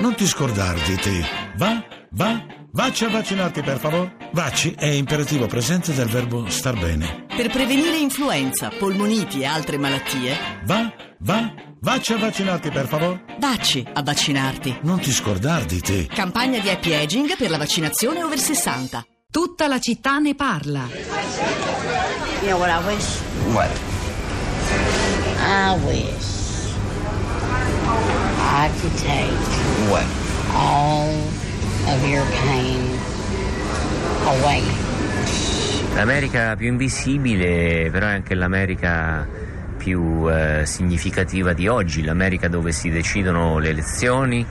Non ti scordare di te. Va, va, vacci a vaccinarti per favore. Vacci è imperativo presente del verbo star bene. Per prevenire influenza, polmoniti e altre malattie, Va, va, vacci a vaccinarti per favore. vacci a vaccinarti. Non ti scordare di te. Campagna di happy aging per la vaccinazione over 60. Tutta la città ne parla. You know what I wish? What? I wish I could take What? all of your pain away. L'America più invisibile, però è anche l'America più eh, significativa di oggi, l'America dove si decidono le elezioni,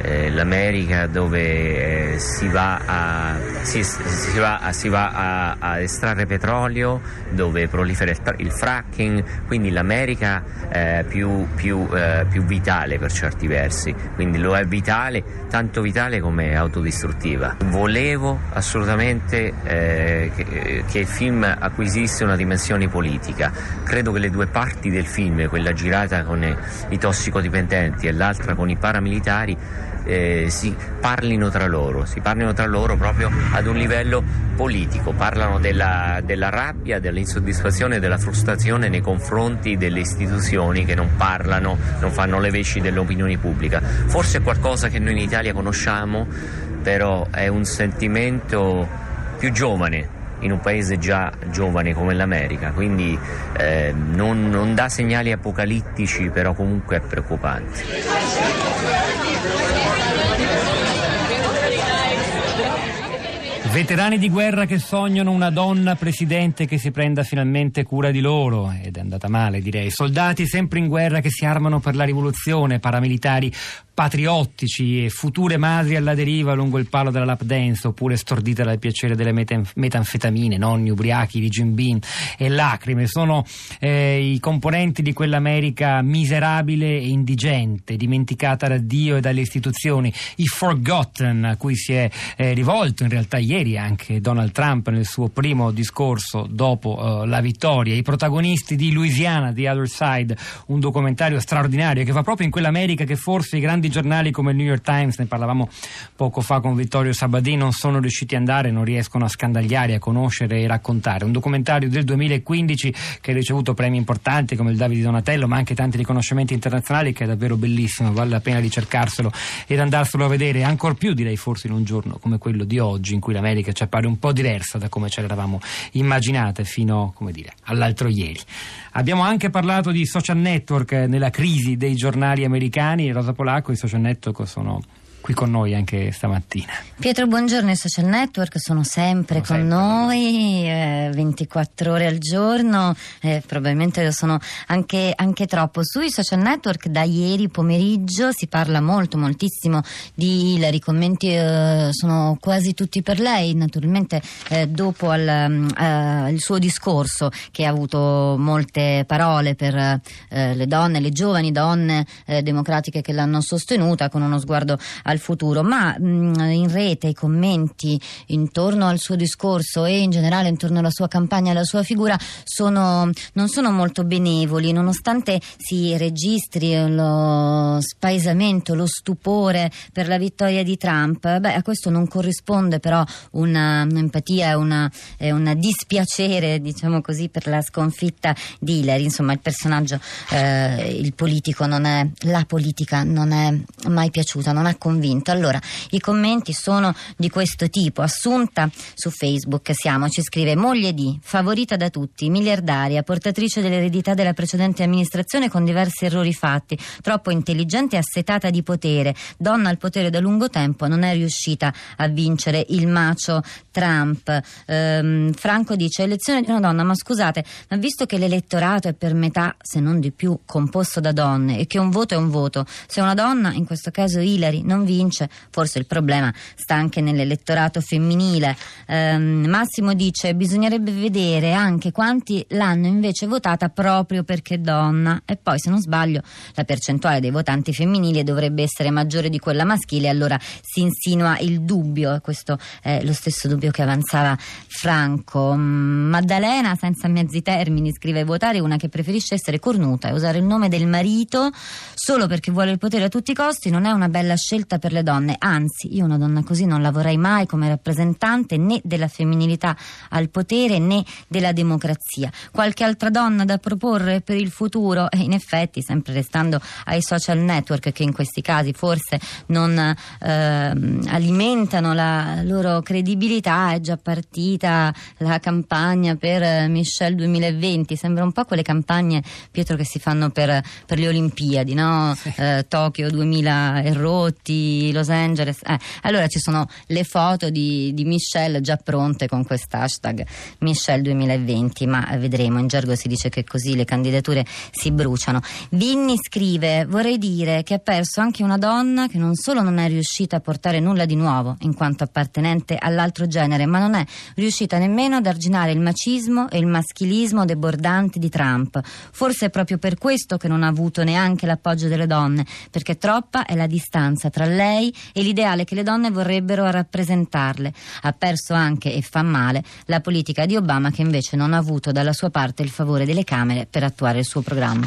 eh, l'America dove eh, si va, a, si, si va, si va a, a estrarre petrolio, dove prolifera il, il fracking, quindi l'America eh, più, più, eh, più vitale per certi versi, quindi lo è vitale, tanto vitale come autodistruttiva. Volevo assolutamente che, che il film acquisisse una dimensione politica, credo che le due parti del film, quella girata con i tossicodipendenti e l'altra con i paramilitari, eh, si parlino tra loro, si parlino tra loro proprio ad un livello politico, parlano della, della rabbia, dell'insoddisfazione, della frustrazione nei confronti delle istituzioni che non parlano, non fanno le veci dell'opinione pubblica. Forse è qualcosa che noi in Italia conosciamo, però è un sentimento più giovane in un paese già giovane come l'America, quindi eh, non, non dà segnali apocalittici, però comunque è preoccupante. Veterani di guerra che sognano una donna presidente che si prenda finalmente cura di loro, ed è andata male direi. Soldati sempre in guerra che si armano per la rivoluzione, paramilitari patriottici e future madri alla deriva lungo il palo della lap dance oppure stordite dal piacere delle metanf- metanfetamine, nonni ubriachi di Jim Beam e lacrime. Sono eh, i componenti di quell'America miserabile e indigente, dimenticata da Dio e dalle istituzioni, i forgotten a cui si è eh, rivolto in realtà ieri anche Donald Trump nel suo primo discorso dopo eh, la vittoria, i protagonisti di Louisiana, The Other Side, un documentario straordinario che va proprio in quell'America che forse i grandi giornali come il New York Times, ne parlavamo poco fa con Vittorio Sabadì, non sono riusciti ad andare, non riescono a scandagliare, a conoscere e raccontare. Un documentario del 2015 che ha ricevuto premi importanti come il Davide Donatello, ma anche tanti riconoscimenti internazionali che è davvero bellissimo, vale la pena di cercarselo ed andarselo a vedere, ancor più direi forse in un giorno come quello di oggi in cui l'America ci appare un po' diversa da come ce l'eravamo immaginate fino dire, all'altro ieri. Abbiamo anche parlato di social network nella crisi dei giornali americani. Rosa Polacco, social network sono qui con noi anche stamattina. Pietro, buongiorno. I social network sono sempre Sono con sempre noi, eh, 24 ore al giorno, eh, probabilmente lo sono anche, anche troppo. Sui social network da ieri pomeriggio si parla molto, moltissimo di Hillary. I commenti eh, sono quasi tutti per lei, naturalmente eh, dopo al, mm, eh, il suo discorso che ha avuto molte parole per eh, le donne, le giovani donne democratiche che l'hanno sostenuta con uno sguardo al futuro, ma mh, in rete i commenti intorno al suo discorso e in generale intorno alla sua campagna e alla sua figura sono, non sono molto benevoli, nonostante si registri lo spaesamento, lo stupore per la vittoria di Trump, beh, a questo non corrisponde però una, un'empatia e un dispiacere, diciamo così, per la sconfitta di Hillary, insomma il personaggio, eh, il politico non è, la politica non è mai piaciuta, non ha convinto. Allora, i commenti sono di questo tipo. Assunta su Facebook siamo, ci scrive moglie di, favorita da tutti, miliardaria, portatrice dell'eredità della precedente amministrazione con diversi errori fatti, troppo intelligente e assetata di potere, donna al potere da lungo tempo, non è riuscita a vincere il macio Trump. Ehm, Franco dice elezione di una donna, ma scusate, ma visto che l'elettorato è per metà, se non di più, composto da donne e che un voto è un voto, se una donna, in questo caso Hillary, non convince, forse il problema sta anche nell'elettorato femminile. Ehm, Massimo dice bisognerebbe vedere anche quanti l'hanno invece votata proprio perché donna e poi se non sbaglio la percentuale dei votanti femminili dovrebbe essere maggiore di quella maschile, allora si insinua il dubbio, e questo è lo stesso dubbio che avanzava Franco. Mm, Maddalena, senza mezzi termini, scrive votare una che preferisce essere cornuta e usare il nome del marito solo perché vuole il potere a tutti i costi non è una bella scelta per le donne, anzi io una donna così non la vorrei mai come rappresentante né della femminilità al potere né della democrazia. Qualche altra donna da proporre per il futuro? E in effetti, sempre restando ai social network che in questi casi forse non eh, alimentano la loro credibilità, è già partita la campagna per Michelle 2020, sembra un po' quelle campagne, Pietro, che si fanno per, per le Olimpiadi, no? Sì. Eh, Tokyo 2000 e rotti, Los Angeles. Eh, allora ci sono le foto di, di Michelle già pronte con quest'hashtag Michelle 2020, ma vedremo, in gergo si dice che così le candidature si bruciano. Vinni scrive, vorrei dire che ha perso anche una donna che non solo non è riuscita a portare nulla di nuovo in quanto appartenente all'altro genere, ma non è riuscita nemmeno ad arginare il macismo e il maschilismo debordanti di Trump. Forse è proprio per questo che non ha avuto neanche l'appoggio delle donne, perché troppa è la distanza tra lei e l'ideale che le donne vorrebbero rappresentarle. Ha perso anche, e fa male, la politica di Obama che invece non ha avuto dalla sua parte il favore delle Camere per attuare il suo programma.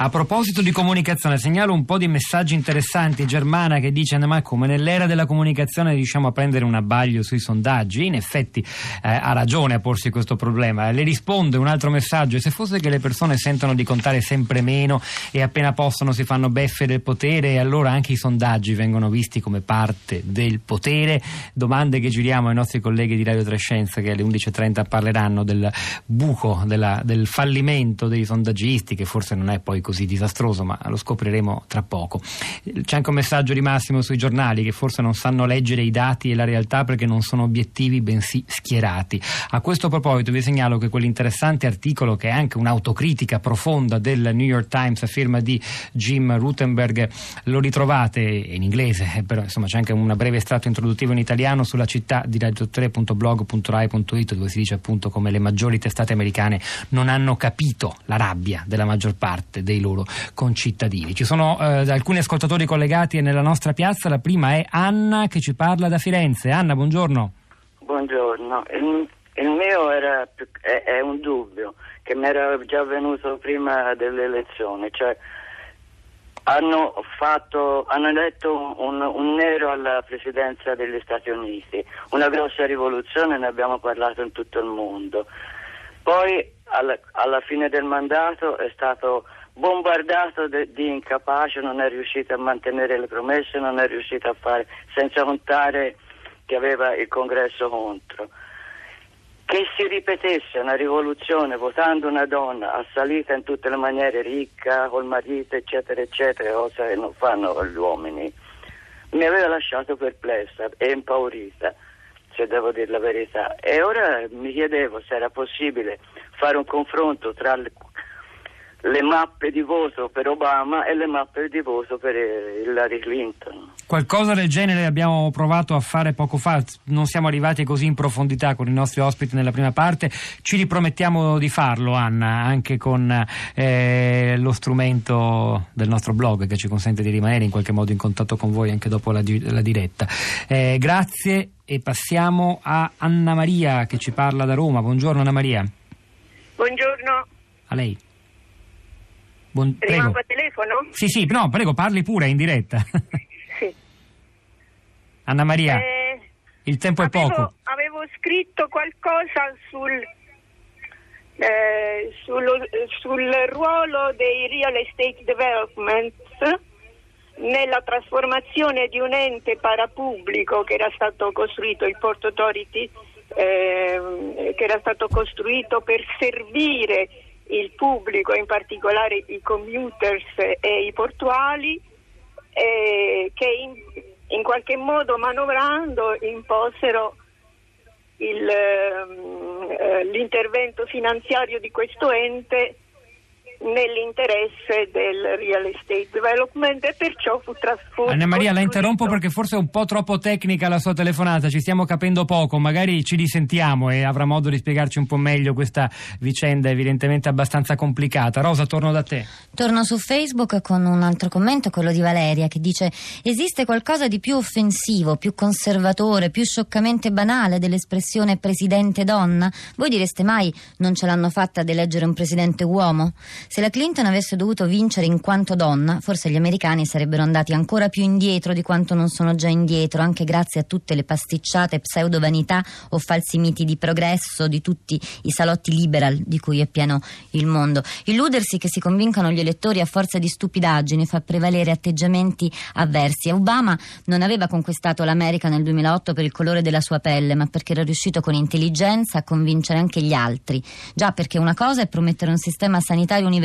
A proposito di comunicazione, segnalo un po' di messaggi interessanti. Germana che dice: Ma come nell'era della comunicazione riusciamo a prendere un abbaglio sui sondaggi? In effetti eh, ha ragione a porsi questo problema. Le risponde un altro messaggio: Se fosse che le persone sentono di contare sempre meno e appena possono si fanno beffe del potere, allora anche i sondaggi vengono visti come parte del potere. Domande che giriamo ai nostri colleghi di Radio Trescenza che alle 11.30 parleranno del buco, della, del fallimento dei sondaggisti, che forse non è poi così disastroso, ma lo scopriremo tra poco. C'è anche un messaggio di Massimo sui giornali che forse non sanno leggere i dati e la realtà perché non sono obiettivi bensì schierati. A questo proposito vi segnalo che quell'interessante articolo che è anche un'autocritica profonda del New York Times a firma di Jim Rutenberg lo ritrovate in inglese, però insomma c'è anche un breve estratto introduttivo in italiano sulla città di radio3.blog.rai.it dove si dice appunto come le maggiori testate americane non hanno capito la rabbia della maggior parte dei loro concittadini. Ci sono eh, alcuni ascoltatori collegati nella nostra piazza, la prima è Anna che ci parla da Firenze. Anna, buongiorno. Buongiorno, il, il mio era, è, è, un dubbio che mi era già venuto prima delle elezioni, cioè hanno, fatto, hanno eletto un, un, nero alla presidenza degli Stati Uniti, una grossa rivoluzione, ne abbiamo parlato in tutto il mondo. Poi alla, alla fine del mandato è stato bombardato de, di incapace, non è riuscito a mantenere le promesse, non è riuscito a fare, senza contare che aveva il congresso contro. Che si ripetesse una rivoluzione votando una donna assalita in tutte le maniere, ricca, col marito, eccetera, eccetera, cosa che non fanno gli uomini, mi aveva lasciato perplessa e impaurita, se devo dire la verità. E ora mi chiedevo se era possibile fare un confronto tra le, mappe di voto per Obama e le mappe di voto per Hillary Clinton. Qualcosa del genere abbiamo provato a fare poco fa, non siamo arrivati così in profondità con i nostri ospiti nella prima parte, ci ripromettiamo di farlo Anna, anche con eh, lo strumento del nostro blog che ci consente di rimanere in qualche modo in contatto con voi anche dopo la, la diretta. Eh, grazie e passiamo a Anna Maria che ci parla da Roma. Buongiorno Anna Maria. Buongiorno. A lei. Buon... Rimango a telefono? Sì, sì, no, prego, parli pure in diretta. sì. Anna Maria, eh, il tempo avevo, è poco. Avevo scritto qualcosa sul, eh, sul, sul ruolo dei real estate developments nella trasformazione di un ente parapubblico che era stato costruito, il Port Authority, eh, che era stato costruito per servire il pubblico, in particolare i commuters e i portuali, eh, che in, in, qualche modo manovrando imposero il, ehm, eh, l'intervento finanziario di questo ente nell'interesse del real estate development e perciò fu trasformato. Anna Maria, la interrompo perché forse è un po' troppo tecnica la sua telefonata, ci stiamo capendo poco, magari ci risentiamo e avrà modo di spiegarci un po' meglio questa vicenda evidentemente abbastanza complicata. Rosa, torno da te. Torno su Facebook con un altro commento, quello di Valeria, che dice esiste qualcosa di più offensivo, più conservatore, più scioccamente banale dell'espressione presidente donna? Voi direste mai non ce l'hanno fatta ad eleggere un presidente uomo? Se la Clinton avesse dovuto vincere in quanto donna, forse gli americani sarebbero andati ancora più indietro di quanto non sono già indietro, anche grazie a tutte le pasticciate pseudo vanità o falsi miti di progresso di tutti i salotti liberal di cui è pieno il mondo. Illudersi che si convincano gli elettori a forza di stupidaggini fa prevalere atteggiamenti avversi. Obama non aveva conquistato l'America nel 2008 per il colore della sua pelle, ma perché era riuscito con intelligenza a convincere anche gli altri. Già perché una cosa è promettere un sistema sanitario universale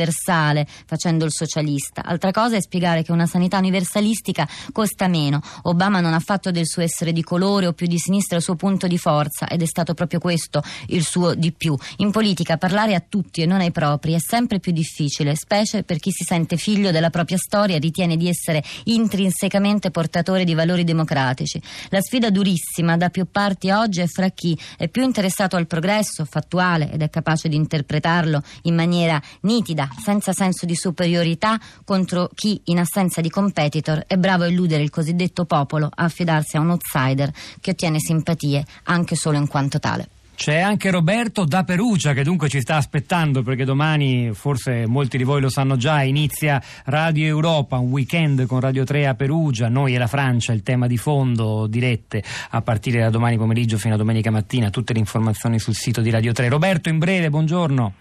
facendo il socialista, altra cosa è spiegare che una sanità universalistica costa meno. Obama non ha fatto del suo essere di colore o più di sinistra il suo punto di forza ed è stato proprio questo il suo di più. In politica parlare a tutti e non ai propri è sempre più difficile, specie per chi si sente figlio della propria storia e ritiene di essere intrinsecamente portatore di valori democratici. La sfida durissima da più parti oggi è fra chi è più interessato al progresso fattuale ed è capace di interpretarlo in maniera nitida, senza senso di superiorità, contro chi in assenza di competitor è bravo a illudere il cosiddetto popolo a affidarsi a un outsider che ottiene simpatie anche solo in quanto tale. C'è anche Roberto da Perugia che dunque ci sta aspettando perché domani, forse molti di voi lo sanno già, inizia Radio Europa, un weekend con Radio 3 a Perugia, noi e la Francia, il tema di fondo, dirette a partire da domani pomeriggio fino a domenica mattina, tutte le informazioni sul sito di Radio 3. Roberto, in breve, buongiorno.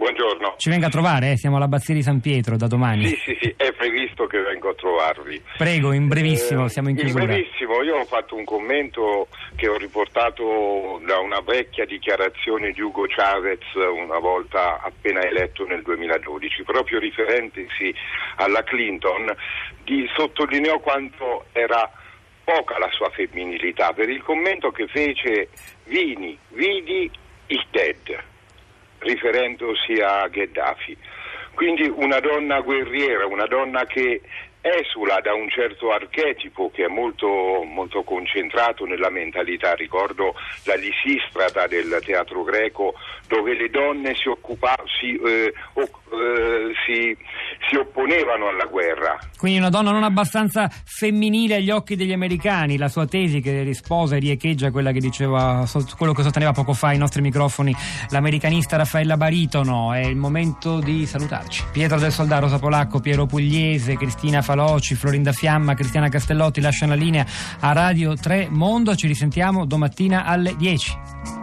Buongiorno. Ci venga a trovare, eh? siamo all'Abbazia di San Pietro da domani. Sì, sì, sì, è previsto che vengo a trovarvi. Prego, in brevissimo, Eh, siamo in chiusura. In brevissimo, io ho fatto un commento che ho riportato da una vecchia dichiarazione di Hugo Chavez una volta appena eletto nel 2012, proprio riferendosi alla Clinton, di, sottolineò quanto era poca la sua femminilità per il commento che fece Vini, vidi il Ted, riferendosi a Gheddafi. Quindi una donna guerriera, una donna che esula da un certo archetipo che è molto, molto concentrato nella mentalità. Ricordo la Lisistrata del teatro greco dove le donne si, occupa- si, eh, o- eh, si- si opponevano alla guerra. Quindi una donna non abbastanza femminile agli occhi degli americani, la sua tesi che risposa e riecheggia quella che diceva, quello che sosteneva poco fa ai nostri microfoni l'americanista Raffaella Baritono. È il momento di salutarci. Pietro del Soldà, Rosa Polacco, Piero Pugliese, Cristina Faloci, Florinda Fiamma, Cristiana Castellotti lasciano la linea a Radio 3 Mondo. Ci risentiamo domattina alle 10.